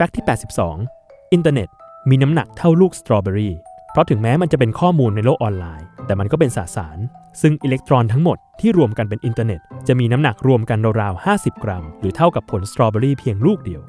fact ที่ 82 อินเทอร์เน็ตมีน้ำหนักเท่าลูกสตรอเบอรี่ เพราะถึงแม้มันจะเป็นข้อมูลในโลกออนไลน์ แต่มันก็เป็นสสาร ซึ่งอิเล็กตรอนทั้งหมดที่รวมกันเป็นอินเทอร์เน็ต จะมีน้ำหนักรวมกันราวๆ50 กรัม หรือเท่ากับผลสตรอเบอรี่เพียงลูกเดียว